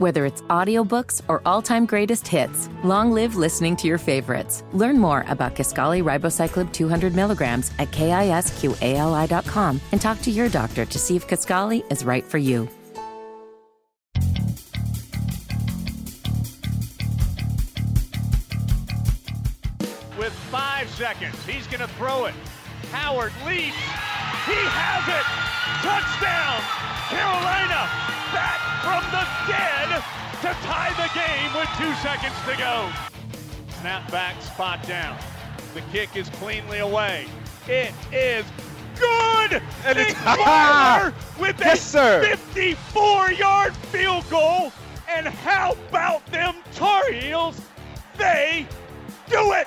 Whether it's audiobooks or all-time greatest hits, long live listening to your favorites. Learn more about Kisqali Ribociclib 200 milligrams at kisqali.com and talk to your doctor to see if Kisqali is right for you. With five seconds, he's going to throw it. Howard leaps. He has it. Touchdown. Carolina back from the dead to tie the game with two seconds to go. Snap back, spot down. The kick is cleanly away. It is good. And Nick it's- Barber with Yes, a sir. 54-yard field goal. And how about them Tar Heels? They do it.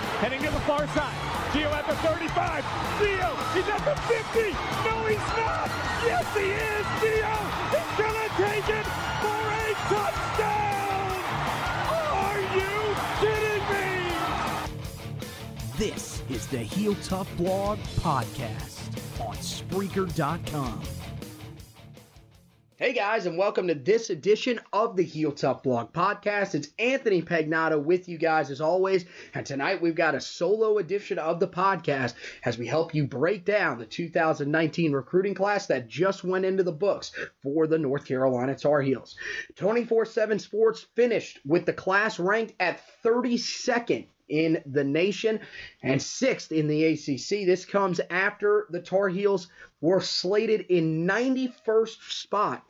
Heading to the far side. Gio at the 35. Gio, he's at the 50. No, he's not. Yes, he is. Gio, he's going to take it for a touchdown. Are you kidding me? This is the Heel Tough Blog Podcast on Spreaker.com. Hey guys, and welcome to this edition of the Heel Tough Blog Podcast. It's Anthony Pagnato with you guys as always, and tonight we've got a solo edition of the podcast as we help you break down the 2019 recruiting class that just went into the books for the North Carolina Tar Heels. 24 7 Sports finished with the class ranked at 32nd in the nation and hmm. sixth in the ACC. This comes after the Tar Heels were slated in 91st spot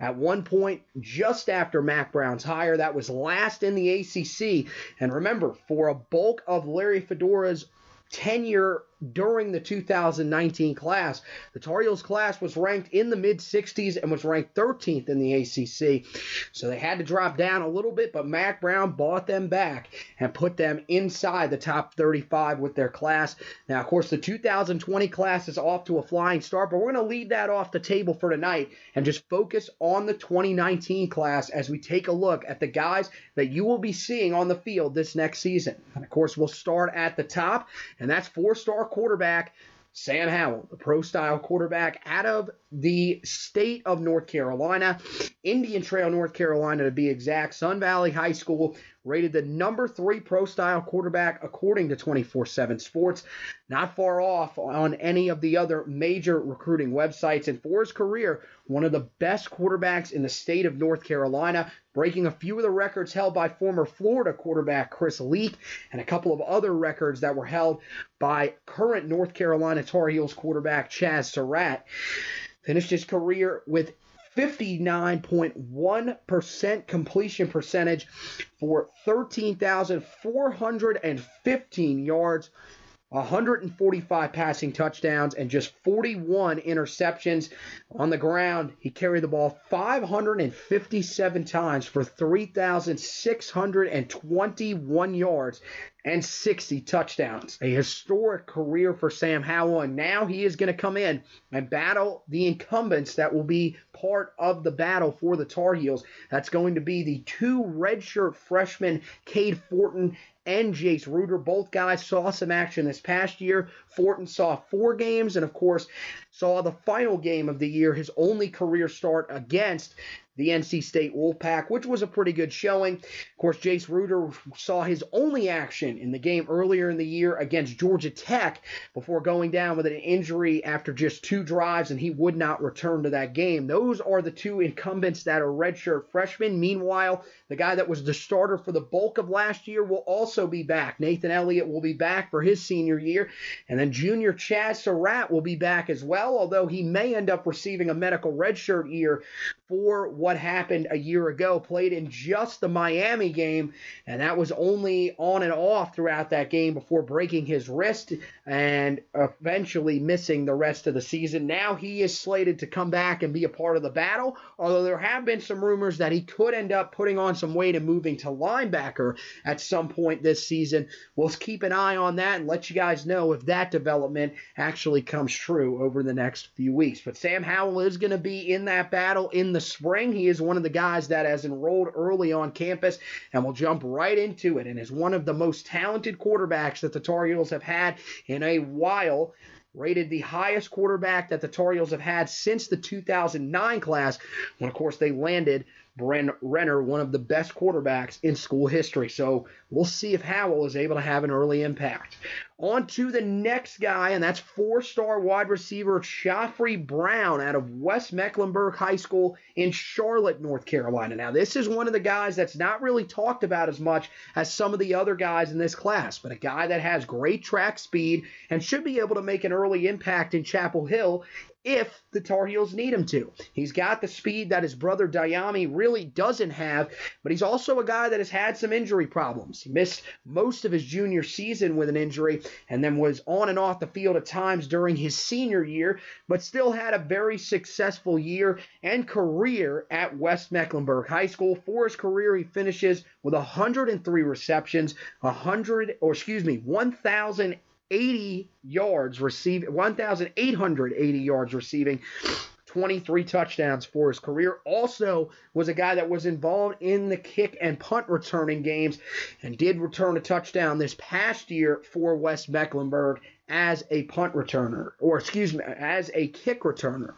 at one point just after Mack Brown's hire. That was last in the ACC. And remember, for a bulk of Larry Fedora's tenure during the 2019 class. The Tar Heels class was ranked in the mid 60s and was ranked 13th in the ACC. So they had to drop down a little bit, but Mack Brown bought them back and put them inside the top 35 with their class. Now, of course, the 2020 class is off to a flying start, but we're going to leave that off the table for tonight and just focus on the 2019 class as we take a look at the guys that you will be seeing on the field this next season. And of course, we'll start at the top, and that's four star quarterback Sam Howell, the pro style quarterback out of the state of North Carolina, Indian Trail, North Carolina to be exact. Sun Valley High School rated the number three pro style quarterback according to 24 7 Sports. Not far off on any of the other major recruiting websites. And for his career, one of the best quarterbacks in the state of North Carolina, breaking a few of the records held by former Florida quarterback Chris Leak and a couple of other records that were held by current North Carolina Tar Heels quarterback Chaz Surratt. Finished his career with 59.1% completion percentage for 13,415 yards, 145 passing touchdowns, and just 41 interceptions. On the ground, he carried the ball 557 times for 3,621 yards and 60 touchdowns. A historic career for Sam Howell, and now he is going to come in and battle the incumbents that will be part of the battle for the Tar Heels. That's going to be the two redshirt freshmen, Cade Fortin and Jace Ruder. Both guys saw some action this past year. Fortin saw four games, and of course, saw the final game of the year, his only career start against the NC State Wolfpack, which was a pretty good showing. Of course, Jace Ruder saw his only action in the game earlier in the year against Georgia Tech before going down with an injury after just two drives, and he would not return to that game. Those are the two incumbents that are redshirt freshmen. Meanwhile, the guy that was the starter for the bulk of last year will also be back. Nathan Elliott will be back for his senior year, and then junior Chaz Surratt will be back as well, although he may end up receiving a medical redshirt year for what happened a year ago. Played in just the Miami game, and that was only on and off throughout that game before breaking his wrist and eventually missing the rest of the season. Now he is slated to come back and be a part of the battle, although there have been some rumors that he could end up putting on some weight and moving to linebacker at some point this season. We'll keep an eye on that and let you guys know if that development actually comes true over the next few weeks. But Sam Howell is going to be in that battle in the spring. He is one of the guys that has enrolled early on campus and will jump right into it and is one of the most talented quarterbacks that the Tar Heels have had in a while rated the highest quarterback that the Tar Heels have had since the 2009 class, when of course they landed Bryn Renner, one of the best quarterbacks in school history. So we'll see if Howell is able to have an early impact. On to the next guy, and that's four star wide receiver Khafre Brown out of West Mecklenburg High School in Charlotte, North Carolina. Now, this is one of the guys that's not really talked about as much as some of the other guys in this class, but a guy that has great track speed and should be able to make an early impact in Chapel Hill if the Tar Heels need him to. He's got the speed that his brother Dyami really doesn't have, but he's also a guy that has had some injury problems. He missed most of his junior season with an injury and then was on and off the field at times during his senior year, but still had a very successful year and career at West Mecklenburg High School. For his career, he finishes with 103 receptions, 100 or excuse me, 1,000 80 yards receiving, 1,880 yards receiving. 23 touchdowns for his career. Also was a guy that was involved in the kick and punt returning games and did return a touchdown this past year for West Mecklenburg as a punt returner, or excuse me, as a kick returner.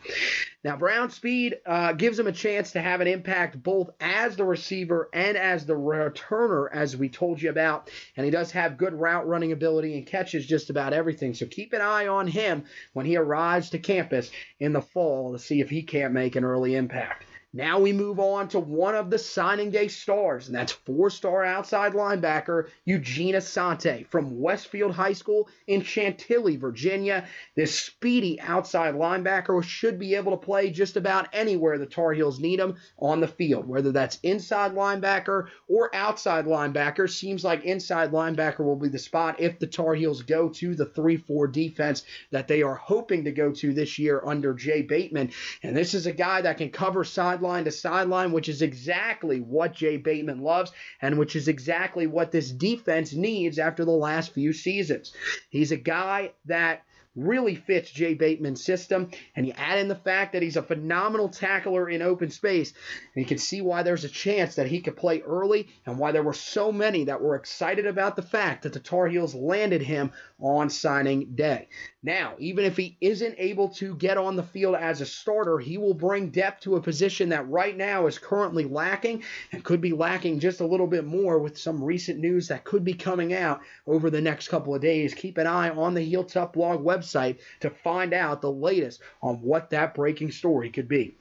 Now, Brown speed uh, gives him a chance to have an impact both as the receiver and as the returner, as we told you about. And he does have good route running ability and catches just about everything. So keep an eye on him when he arrives to campus in the fall to see if he can't make an early impact. Now we move on to one of the signing day stars, and that's four star outside linebacker Eugene Asante from Westfield High School in Chantilly, Virginia. This speedy outside linebacker should be able to play just about anywhere the Tar Heels need him on the field, whether that's inside linebacker or outside linebacker. Seems like inside linebacker will be the spot if the Tar Heels go to the 3 4 defense that they are hoping to go to this year under Jay Bateman. And this is a guy that can cover sideline sideline to sideline, which is exactly what Jay Bateman loves and which is exactly what this defense needs after the last few seasons. He's a guy that really fits Jay Bateman's system. And you add in the fact that he's a phenomenal tackler in open space, and you can see why there's a chance that he could play early and why there were so many that were excited about the fact that the Tar Heels landed him on signing day. Now, even if he isn't able to get on the field as a starter, he will bring depth to a position that right now is currently lacking and could be lacking just a little bit more with some recent news that could be coming out over the next couple of days. Keep an eye on the Heel Tough blog website to find out the latest on what that breaking story could be.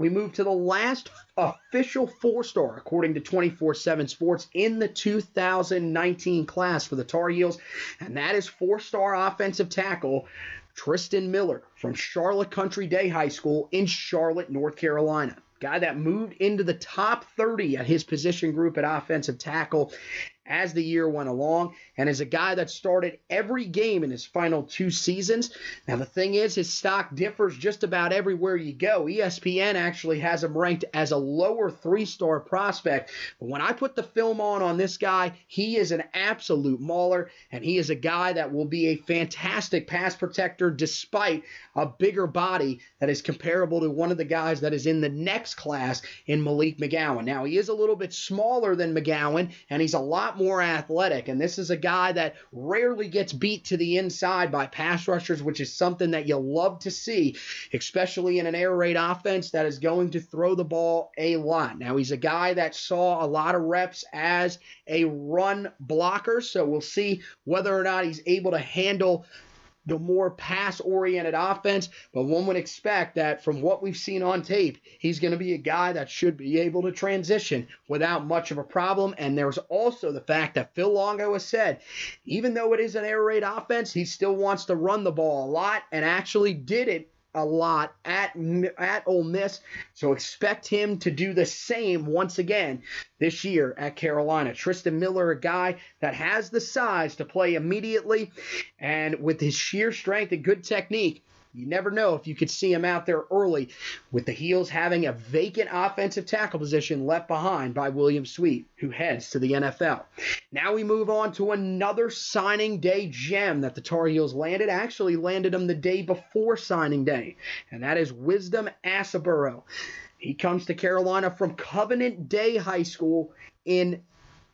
We move to the last official four star, according to 24 7 Sports, in the 2019 class for the Tar Heels, and that is four star offensive tackle Tristan Miller from Charlotte Country Day High School in Charlotte, North Carolina. Guy that moved into the top 30 at his position group at offensive tackle as the year went along and is a guy that started every game in his final two seasons. Now, the thing is, his stock differs just about everywhere you go. ESPN actually has him ranked as a lower three star prospect. But when I put the film on on this guy, he is an absolute mauler, and he is a guy that will be a fantastic pass protector despite a bigger body that is comparable to one of the guys that is in the next class in Malik McGowan. Now, he is a little bit smaller than McGowan, and he's a lot more athletic. And this is a guy that rarely gets beat to the inside by pass rushers, which is something that you love to see, especially in an air raid offense that is going to throw the ball a lot. Now, he's a guy that saw a lot of reps as a run blocker, so we'll see whether or not he's able to handle the more pass oriented offense. But one would expect that from what we've seen on tape, he's going to be a guy that should be able to transition without much of a problem. And there's also the fact that Phil Longo has said, even though it is an air raid offense, he still wants to run the ball a lot and actually did it a lot at at Ole Miss, so expect him to do the same once again this year at Carolina. Tristan Miller, a guy that has the size to play immediately, and with his sheer strength and good technique, you never know if you could see him out there early with the Heels having a vacant offensive tackle position left behind by William Sweet, who heads to the NFL. Now we move on to another signing day gem that the Tar Heels landed. Actually, landed him the day before signing day, and that is Wisdom Asaboro. He comes to Carolina from Covenant Day High School in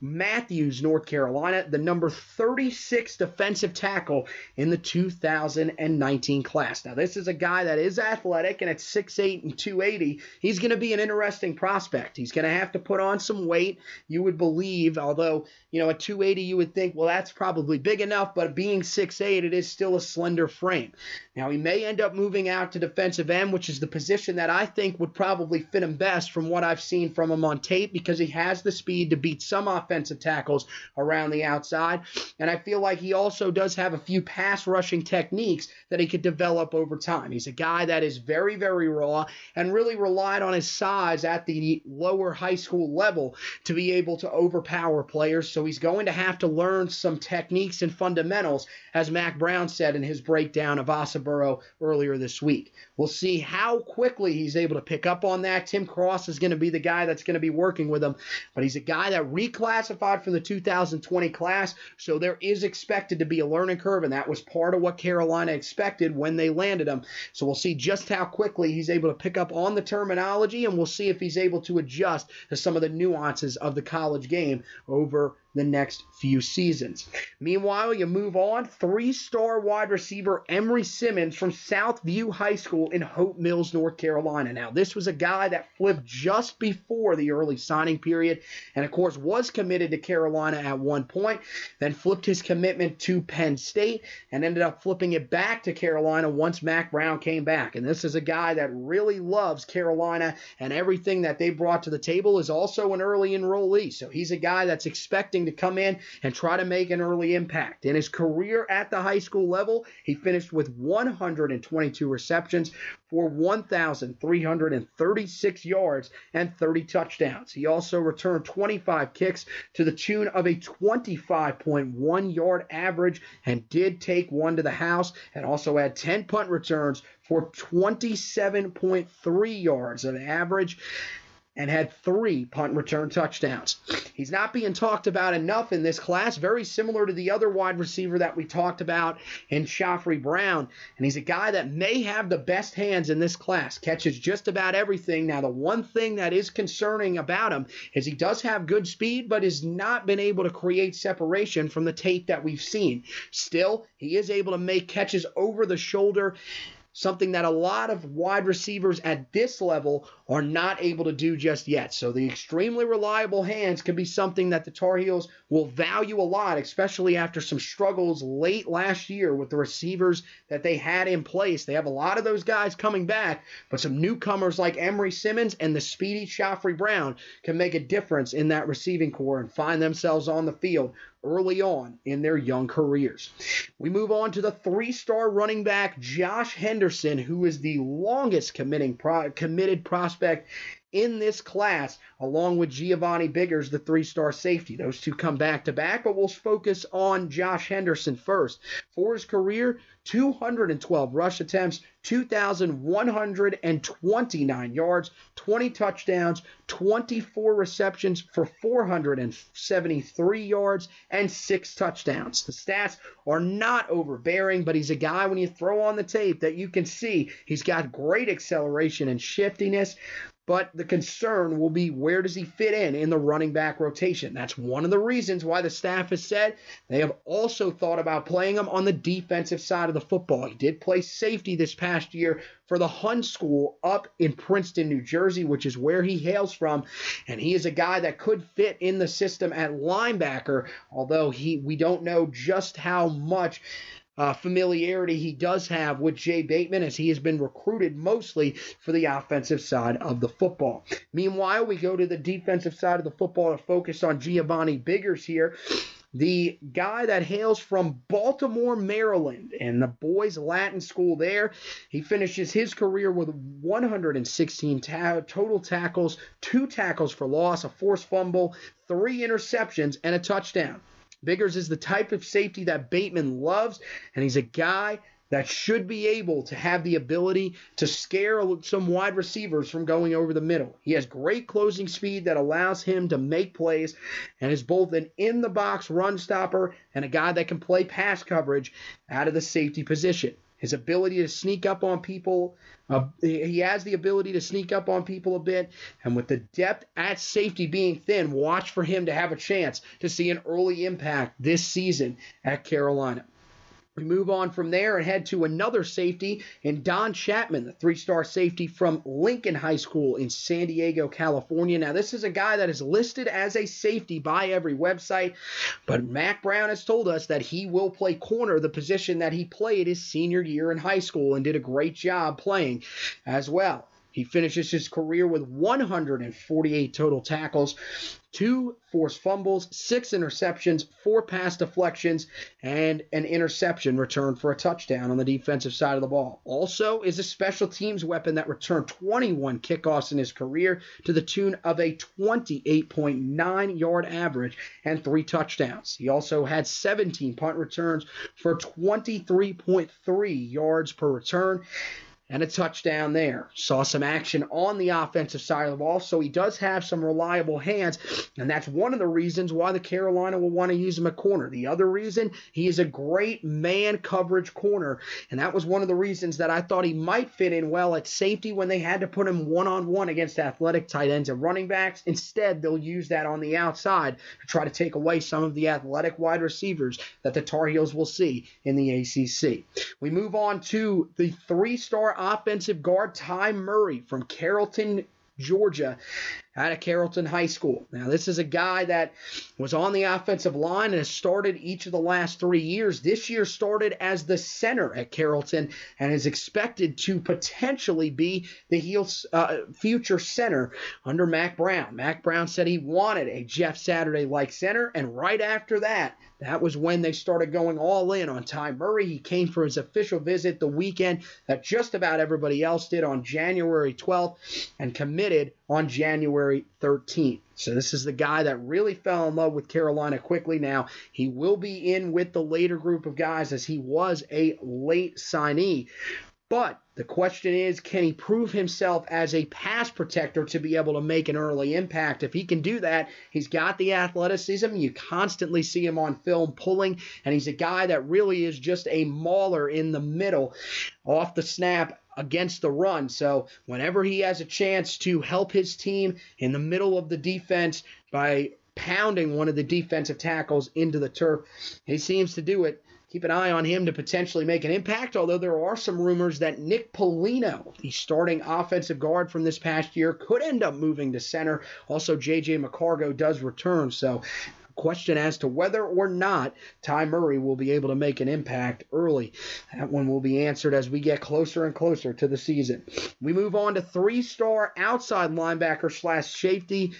Matthews, North Carolina, the number 36 defensive tackle in the 2019 class. Now, this is a guy that is athletic and at 6'8 and 280, he's going to be an interesting prospect. He's going to have to put on some weight, you would believe, although, you know, at 280, you would think, well, that's probably big enough, but being 6'8, it is still a slender frame. Now, he may end up moving out to defensive end, which is the position that I think would probably fit him best from what I've seen from him on tape because he has the speed to beat some offensive tackles around the outside. And I feel like he also does have a few pass rushing techniques that he could develop over time. He's a guy that is very, very raw and really relied on his size at the lower high school level to be able to overpower players. So he's going to have to learn some techniques and fundamentals, as Mack Brown said in his breakdown of Asaboro earlier this week. We'll see how quickly he's able to pick up on that. Tim Cross is going to be the guy that's going to be working with him, but he's a guy that reclassified from the 2020 class, so there is expected to be a learning curve, and that was part of what Carolina expected when they landed him. So we'll see just how quickly he's able to pick up on the terminology, and we'll see if he's able to adjust to some of the nuances of the college game over the next few seasons. Meanwhile, you move on. Three star wide receiver Emery Simmons from Southview High School in Hope Mills, North Carolina. Now, this was a guy that flipped just before the early signing period and, of course, was committed to Carolina at one point, then flipped his commitment to Penn State and ended up flipping it back to Carolina once Mack Brown came back. And this is a guy that really loves Carolina and everything that they brought to the table is also an early enrollee. So he's a guy that's expecting to come in and try to make an early impact. In his career at the high school level, he finished with 122 receptions for 1,336 yards and 30 touchdowns. He also returned 25 kicks to the tune of a 25.1 yard average and did take one to the house and also had 10 punt returns for 27.3 yards of average and had three punt return touchdowns. He's not being talked about enough in this class, very similar to the other wide receiver that we talked about in Khafre Brown. And he's a guy that may have the best hands in this class, catches just about everything. Now, the one thing that is concerning about him is he does have good speed, but has not been able to create separation from the tape that we've seen. Still, he is able to make catches over the shoulder something that a lot of wide receivers at this level are not able to do just yet. So the extremely reliable hands can be something that the Tar Heels will value a lot, especially after some struggles late last year with the receivers that they had in place. They have a lot of those guys coming back, but some newcomers like Emery Simmons and the speedy Khafre Brown can make a difference in that receiving corps and find themselves on the field early on in their young careers. We move on to the three star running back Josh Henderson, who is the longest committing pro- committed prospect in this class, along with Giovanni Biggers, the three star safety. Those two come back to back, but we'll focus on Josh Henderson first. For his career, 212 rush attempts, 2,129 yards, 20 touchdowns, 24 receptions for 473 yards, and six touchdowns. The stats are not overbearing, but he's a guy when you throw on the tape that you can see he's got great acceleration and shiftiness. But the concern will be where does he fit in in the running back rotation? That's one of the reasons why the staff has said they have also thought about playing him on the defensive side of the football. He did play safety this past year for the Hun School up in Princeton, New Jersey, which is where he hails from, and he is a guy that could fit in the system at linebacker, although he we don't know just how much uh, familiarity he does have with Jay Bateman as he has been recruited mostly for the offensive side of the football. Meanwhile, we go to the defensive side of the football to focus on Giovanni Biggers here. the guy that hails from Baltimore, Maryland, and the boys' Latin school there. He finishes his career with 116 ta- total tackles, two tackles for loss, a forced fumble, three interceptions, and a touchdown. Biggers is the type of safety that Bateman loves, and he's a guy that should be able to have the ability to scare some wide receivers from going over the middle. He has great closing speed that allows him to make plays and is both an in the box run stopper and a guy that can play pass coverage out of the safety position. His ability to sneak up on people, uh, he has the ability to sneak up on people a bit. And with the depth at safety being thin, watch for him to have a chance to see an early impact this season at Carolina. We move on from there and head to another safety in Don Chapman, the three star safety from Lincoln High School in San Diego, California. Now, this is a guy that is listed as a safety by every website, but Mack Brown has told us that he will play corner, the position that he played his senior year in high school and did a great job playing as well. He finishes his career with 148 total tackles, two forced fumbles, six interceptions, four pass deflections, and an interception returned for a touchdown on the defensive side of the ball. Also is a special teams weapon that returned 21 kickoffs in his career to the tune of a 28.9 yard average and three touchdowns. He also had 17 punt returns for 23.3 yards per return and a touchdown there. Saw some action on the offensive side of the ball, so he does have some reliable hands, and that's one of the reasons why the Carolina will want to use him at corner. The other reason, he is a great man coverage corner, and that was one of the reasons that I thought he might fit in well at safety when they had to put him one on one against athletic tight ends and running backs. Instead, they'll use that on the outside to try to take away some of the athletic wide receivers that the Tar Heels will see in the ACC. We move on to the three star offensive guard Ty Murray from Carrollton, Georgia, out of Carrollton High School. Now, this is a guy that was on the offensive line and has started each of the last three years. This year started as the center at Carrollton and is expected to potentially be the uh, future center under Mack Brown. Mack Brown said he wanted a Jeff Saturday like center, and right after that, that was when they started going all in on Ty Murray. He came for his official visit the weekend that just about everybody else did on January 12th and committed on January 13th. So this is the guy that really fell in love with Carolina quickly. Now, he will be in with the later group of guys as he was a late signee. But the question is, can he prove himself as a pass protector to be able to make an early impact? If he can do that, he's got the athleticism. You constantly see him on film pulling, and he's a guy that really is just a mauler in the middle off the snap against the run. So whenever he has a chance to help his team in the middle of the defense by pounding one of the defensive tackles into the turf, he seems to do it keep an eye on him to potentially make an impact. Although there are some rumors that Nick Polino, the starting offensive guard from this past year, could end up moving to center. Also, JJ McCargo does return. So, question as to whether or not Ty Murray will be able to make an impact early. That one will be answered as we get closer and closer to the season. We move on to three star outside linebacker slash safety,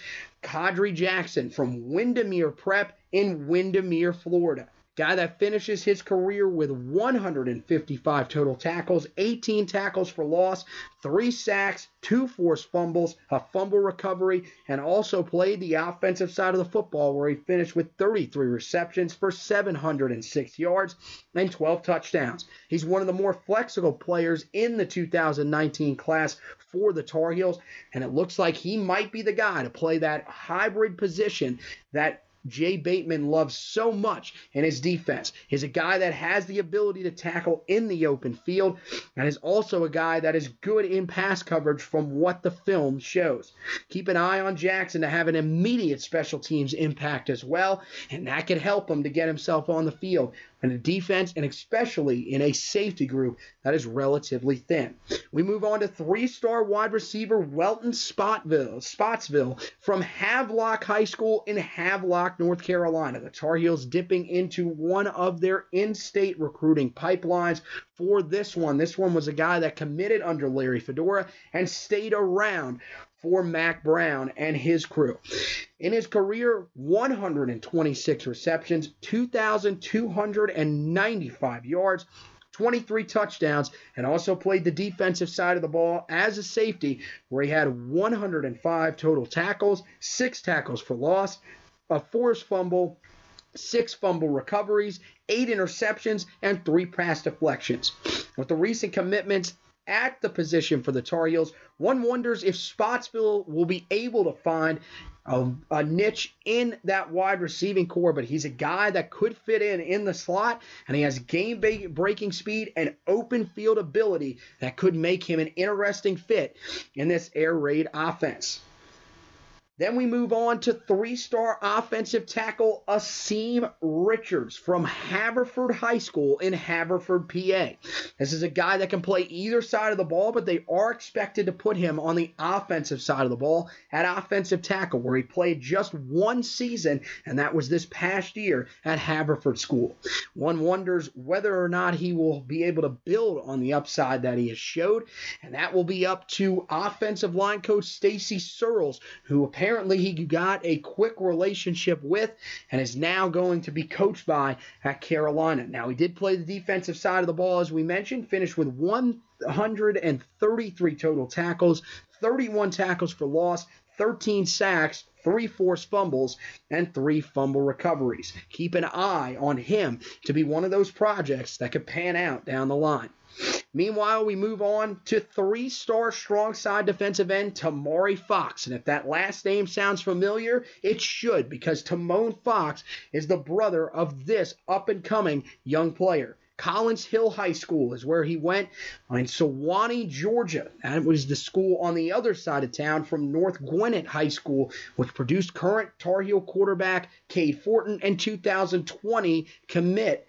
Kadri Jackson from Windermere Prep in Windermere, Florida. Guy that finishes his career with 155 total tackles, 18 tackles for loss, three sacks, two forced fumbles, a fumble recovery, and also played the offensive side of the football where he finished with 33 receptions for 706 yards and 12 touchdowns. He's one of the more flexible players in the 2019 class for the Tar Heels, and it looks like he might be the guy to play that hybrid position that Jay Bateman loves so much in his defense. He's a guy that has the ability to tackle in the open field and is also a guy that is good in pass coverage from what the film shows. Keep an eye on Jackson to have an immediate special teams impact as well, and that could help him to get himself on the field in a defense and especially in a safety group that is relatively thin. We move on to three-star wide receiver Welton Spotville, Spotsville from Havelock High School in Havelock, North Carolina. The Tar Heels dipping into one of their in-state recruiting pipelines for this one. This one was a guy that committed under Larry Fedora and stayed around for Mack Brown and his crew. In his career, 126 receptions, 2,295 yards, 23 touchdowns, and also played the defensive side of the ball as a safety, where he had 105 total tackles, six tackles for loss, a forced fumble, six fumble recoveries, eight interceptions, and three pass deflections. With the recent commitments at the position for the Tar Heels, one wonders if Spotsville will be able to find a, a, niche in that wide receiving core, but he's a guy that could fit in in the slot, and he has game breaking speed and open field ability that could make him an interesting fit in this air raid offense. Then we move on to three star offensive tackle Asim Richards from Haverford High School in Haverford, PA. This is a guy that can play either side of the ball, but they are expected to put him on the offensive side of the ball at offensive tackle, where he played just one season, and that was this past year at Haverford School. One wonders whether or not he will be able to build on the upside that he has showed, and that will be up to offensive line coach Stacy Searels, who apparently apparently he got a quick relationship with and is now going to be coached by at Carolina. Now, he did play the defensive side of the ball, as we mentioned, finished with 133 total tackles, 31 tackles for loss, 13 sacks, three forced fumbles, and three fumble recoveries. Keep an eye on him to be one of those projects that could pan out down the line. Meanwhile, we move on to three star strong side defensive end Tomari Fox. And if that last name sounds familiar, it should because Tomon Fox is the brother of this up and coming young player. Collins Hill High School is where he went in Suwanee, Georgia. That was the school on the other side of town from North Gwinnett High School, which produced current Tar Heel quarterback Cade Fortin and 2020 commit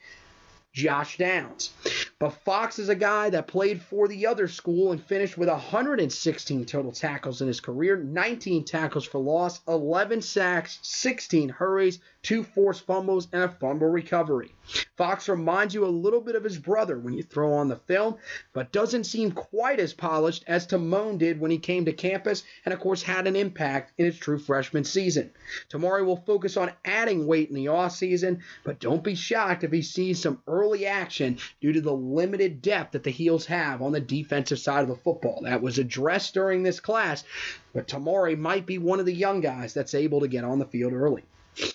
Josh Downs. But Fox is a guy that played for the other school and finished with 116 total tackles in his career, 19 tackles for loss, 11 sacks, 16 hurries, two forced fumbles, and a fumble recovery. Fox reminds you a little bit of his brother when you throw on the film, but doesn't seem quite as polished as Tomon did when he came to campus and, of course, had an impact in his true freshman season. Tomari will focus on adding weight in the offseason, but don't be shocked if he sees some early action due to the limited depth that the Heels have on the defensive side of the football. That was addressed during this class, but Tomari might be one of the young guys that's able to get on the field early.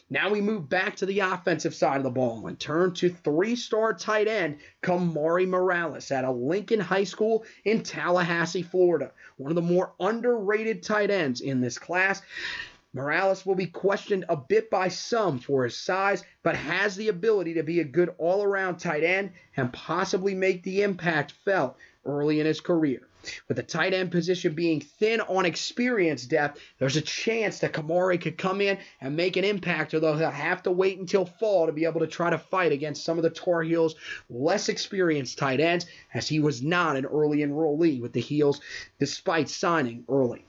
Now we move back to the offensive side of the ball and turn to three star tight end Kamari Morales at a Lincoln High School in Tallahassee, Florida. One of the more underrated tight ends in this class. Morales will be questioned a bit by some for his size, but has the ability to be a good all around tight end and possibly make the impact felt early in his career. With the tight end position being thin on experience depth, there's a chance that Kamari could come in and make an impact, although he'll have to wait until fall to be able to try to fight against some of the Tar Heels' less experienced tight ends, as he was not an early enrollee with the Heels despite signing early.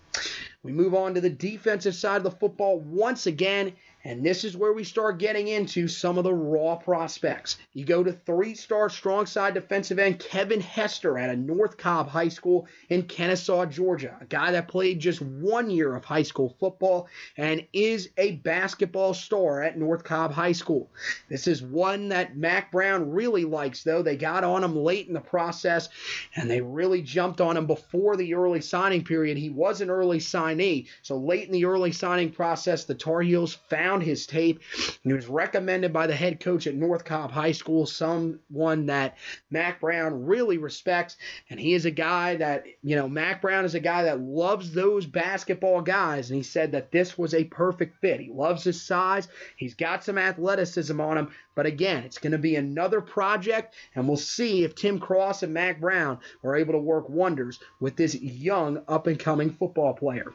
We move on to the defensive side of the football once again, and this is where we start getting into some of the raw prospects. You go to three star strong side defensive end Kevin Hester at a North Cobb High School in Kennesaw, Georgia. A guy that played just one year of high school football and is a basketball star at North Cobb High School. This is one that Mack Brown really likes, though. They got on him late in the process and they really jumped on him before the early signing period. He was an early signee. So late in the early signing process, the Tar Heels found found his tape. He was recommended by the head coach at North Cobb High School, someone that Mack Brown really respects. And he is a guy that, you know, Mack Brown is a guy that loves those basketball guys. And he said that this was a perfect fit. He loves his size, he's got some athleticism on him. But again, it's going to be another project, and we'll see if Tim Cross and Mack Brown are able to work wonders with this young up and coming football player.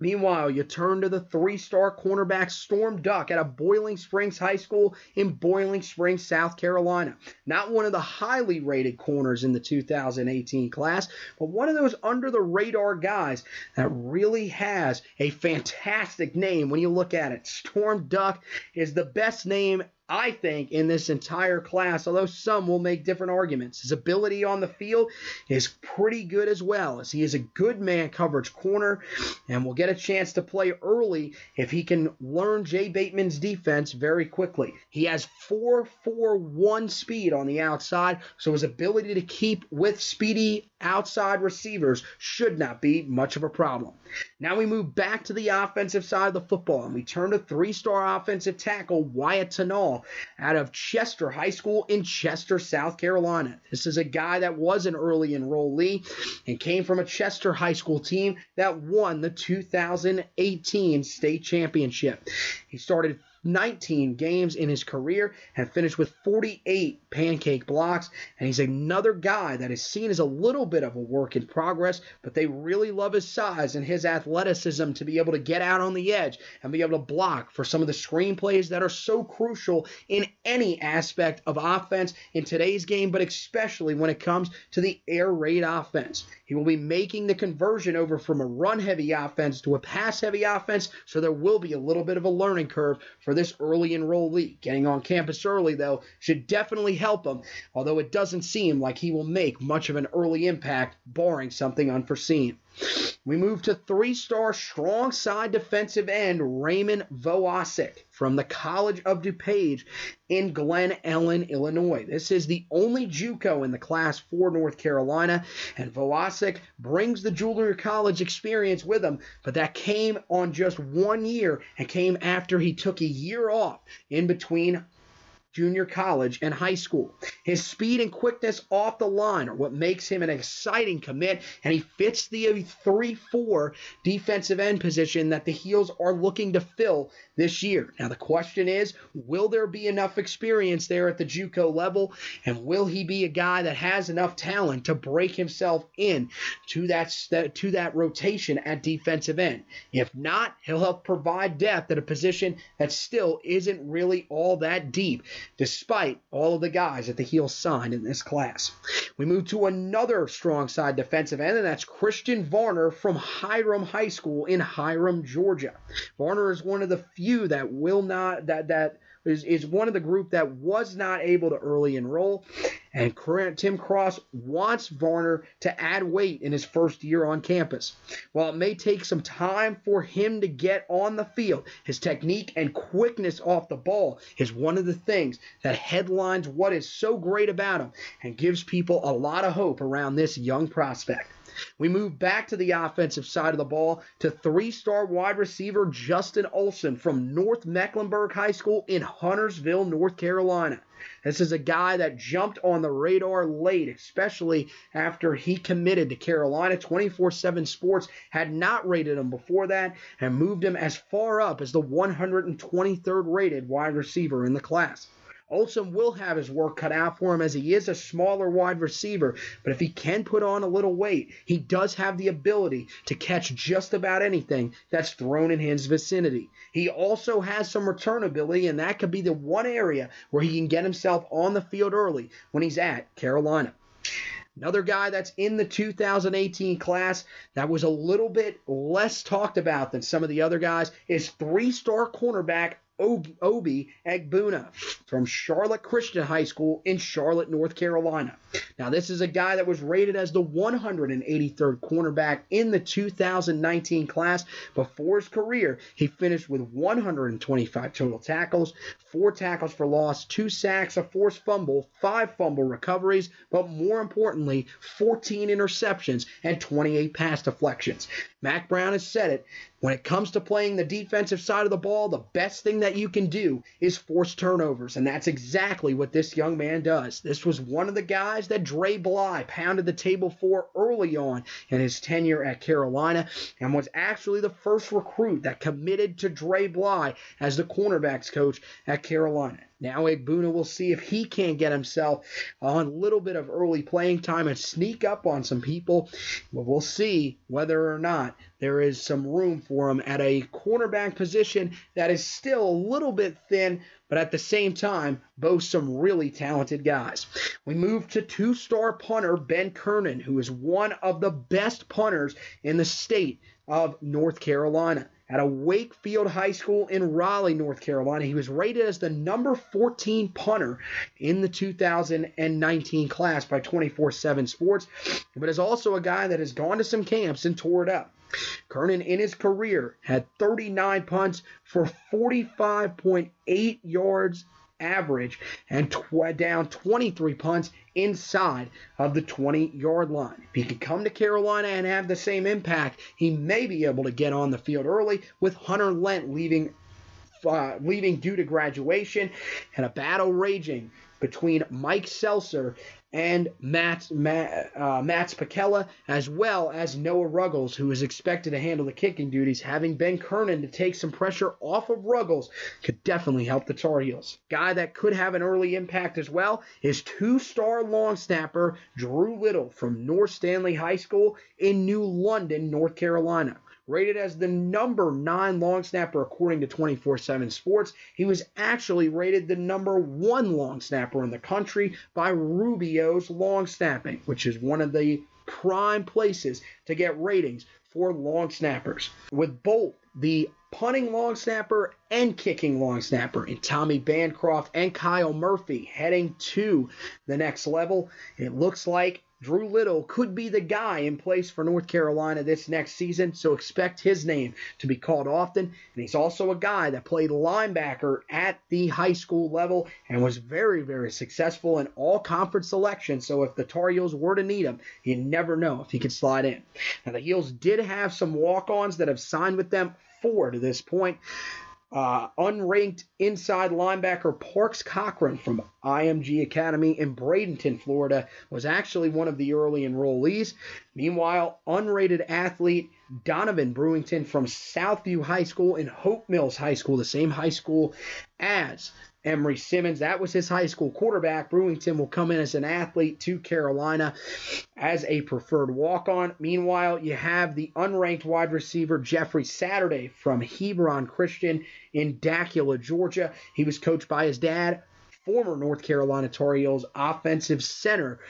Meanwhile, you turn to the three star cornerback Storm Duck at a Boiling Springs High School in Boiling Springs, South Carolina. Not one of the highly rated corners in the 2018 class, but one of those under the radar guys that really has a fantastic name when you look at it. Storm Duck is the best name I think, in this entire class, although some will make different arguments. His ability on the field is pretty good as well, as he is a good man coverage corner and will get a chance to play early if he can learn Jay Bateman's defense very quickly. He has 4 4 1 speed on the outside, so his ability to keep with speedy outside receivers should not be much of a problem. Now we move back to the offensive side of the football and we turn to three star offensive tackle Wyatt Tunall out of Chester High School in Chester, South Carolina. This is a guy that was an early enrollee and came from a Chester High School team that won the 2018 state championship. He started 19 games in his career and finished with 48 pancake blocks. And he's another guy that is seen as a little bit of a work in progress, but they really love his size and his athleticism to be able to get out on the edge and be able to block for some of the screenplays that are so crucial in any aspect of offense in today's game, but especially when it comes to the air raid offense. He will be making the conversion over from a run heavy offense to a pass heavy offense, so there will be a little bit of a learning curve for this early enrollee. Getting on campus early, though, should definitely help him, although it doesn't seem like he will make much of an early impact, barring something unforeseen. We move to three star strong side defensive end Raymond Vohasek from the College of DuPage in Glen Ellyn, Illinois. This is the only Juco in the class for North Carolina, and Vohasek brings the junior college experience with him, but that came on just one year and came after he took a year off in between junior college, and high school. His speed and quickness off the line are what makes him an exciting commit, and he fits the 3 4 defensive end position that the Heels are looking to fill this year. Now, the question is will there be enough experience there at the Juco level, and will he be a guy that has enough talent to break himself in to that, to that rotation at defensive end? If not, he'll help provide depth at a position that still isn't really all that deep despite all of the guys that the Heels signed in this class. We move to another strong side defensive end, and that's Christian Varner from Hiram High School in Hiram, Georgia. Varner is one of the few that will not that that is, is one of the group that was not able to early enroll. And Tim Cross wants Varner to add weight in his first year on campus. While it may take some time for him to get on the field, his technique and quickness off the ball is one of the things that headlines what is so great about him and gives people a lot of hope around this young prospect. We move back to the offensive side of the ball to three star wide receiver Justin Olson from North Mecklenburg High School in Huntersville, North Carolina. This is a guy that jumped on the radar late, especially after he committed to Carolina. 24 7 Sports had not rated him before that and moved him as far up as the 123rd rated wide receiver in the class. Olson will have his work cut out for him as he is a smaller wide receiver, but if he can put on a little weight, he does have the ability to catch just about anything that's thrown in his vicinity. He also has some return ability, and that could be the one area where he can get himself on the field early when he's at Carolina. Another guy that's in the 2018 class that was a little bit less talked about than some of the other guys is three star cornerback Obi Egbuna from Charlotte Christian High School in Charlotte, North Carolina. Now, this is a guy that was rated as the 183rd cornerback in the 2019 class. Before his career, he finished with 125 total tackles, four tackles for loss, two sacks, a forced fumble, five fumble recoveries, but more importantly, 14 interceptions and 28 pass deflections. Mack Brown has said it. When it comes to playing the defensive side of the ball, the best thing that you can do is force turnovers, and that's exactly what this young man does. This was one of the guys that Dre Bly pounded the table for early on in his tenure at Carolina, and was actually the first recruit that committed to Dre Bly as the cornerbacks coach at Carolina. Now Egbuna will see if he can't get himself on a little bit of early playing time and sneak up on some people. But we'll see whether or not there is some room for him at a cornerback position that is still a little bit thin, but at the same time boasts some really talented guys. We move to two star punter Ben Kiernan, who is one of the best punters in the state of North Carolina. At a Wakefield High School in Raleigh, North Carolina. He was rated as the number 14 punter in the 2019 class by 24 7 Sports, but is also a guy that has gone to some camps and tore it up. Kiernan in his career had 39 punts for 45.8 yards average and tw- down 23 punts inside of the 20 yard line. If he can come to Carolina and have the same impact, he may be able to get on the field early with Hunter Lent leaving. Uh, leaving due to graduation and a battle raging between Mike Seltzer and Matt, Matt, uh, Mats Pacella, as well as Noah Ruggles, who is expected to handle the kicking duties. Having Ben Kiernan to take some pressure off of Ruggles could definitely help the Tar Heels. Guy that could have an early impact as well is two-star long snapper Drew Little from North Stanley High School in New London, North Carolina rated as the number nine long snapper according to 24 7 Sports. He was actually rated the number one long snapper in the country by Rubio's Long Snapping, which is one of the prime places to get ratings for long snappers. With both the punting long snapper and kicking long snapper in Tommy Bancroft and Kyle Murphy heading to the next level, it looks like Drew Little could be the guy in place for North Carolina this next season, so expect his name to be called often. And he's also a guy that played linebacker at the high school level and was very, very successful in all conference selections. So if the Tar Heels were to need him, you never know if he could slide in. Now, the Heels did have some walk ons that have signed with them, four to this point. Uh, unranked inside linebacker Parks Cochran from IMG Academy in Bradenton, Florida, was actually one of the early enrollees. Meanwhile, unrated athlete Donovan Brewington from Southview High School in Hope Mills High School, the same high school as Emery Simmons. That was his high school quarterback. Brewington will come in as an athlete to Carolina as a preferred walk on. Meanwhile, you have the unranked wide receiver Jeffrey Saturday from Hebron Christian in Dacula, Georgia. He was coached by his dad, former North Carolina Tar Heels offensive center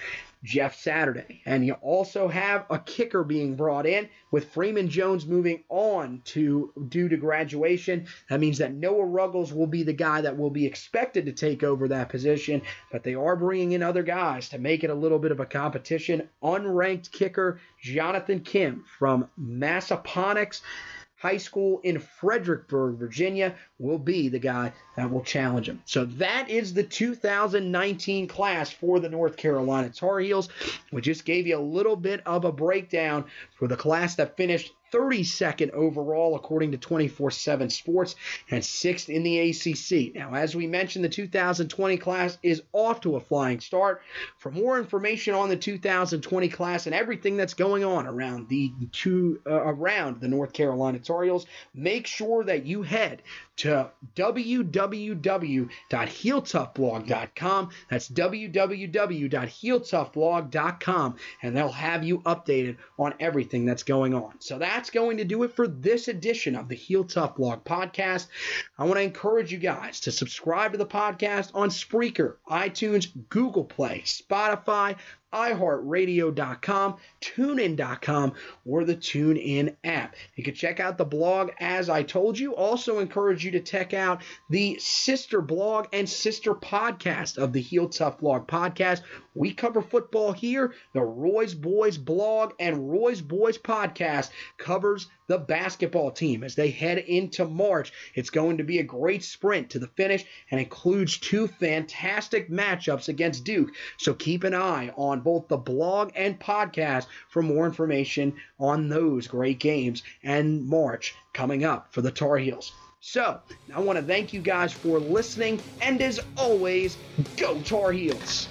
Jeff Saturday. And you also have a kicker being brought in with Freeman Jones moving on to due to graduation. That means that Noah Ruggles will be the guy that will be expected to take over that position, but they are bringing in other guys to make it a little bit of a competition. Unranked kicker Jonathan Kim from Massaponax High School in Fredericksburg, Virginia, will be the guy that will challenge him. So that is the 2019 class for the North Carolina Tar Heels. We just gave you a little bit of a breakdown for the class that finished 32nd overall, according to 24 7 Sports, and sixth in the ACC. Now, as we mentioned, the 2020 class is off to a flying start. For more information on the 2020 class and everything that's going on around the two uh, around the North Carolina Tar Heels, make sure that you head to www.heeltoughblog.com. That's www.heeltoughblog.com, and they'll have you updated on everything that's going on. So that's going to do it for this edition of the Heel Tough Blog podcast. I want to encourage you guys to subscribe to the podcast on Spreaker, iTunes, Google Play, Spotify, iHeartRadio.com, TuneIn.com, or the TuneIn app. You can check out the blog as I told you. Also, encourage you to check out the sister blog and sister podcast of the Heel Tough Blog podcast. We cover football here. The Roy's Boys blog and Roy's Boys podcast covers the basketball team as they head into March. It's going to be a great sprint to the finish and includes two fantastic matchups against Duke. So keep an eye on both the blog and podcast for more information on those great games and March coming up for the Tar Heels. So, I want to thank you guys for listening, and as always, go Tar Heels!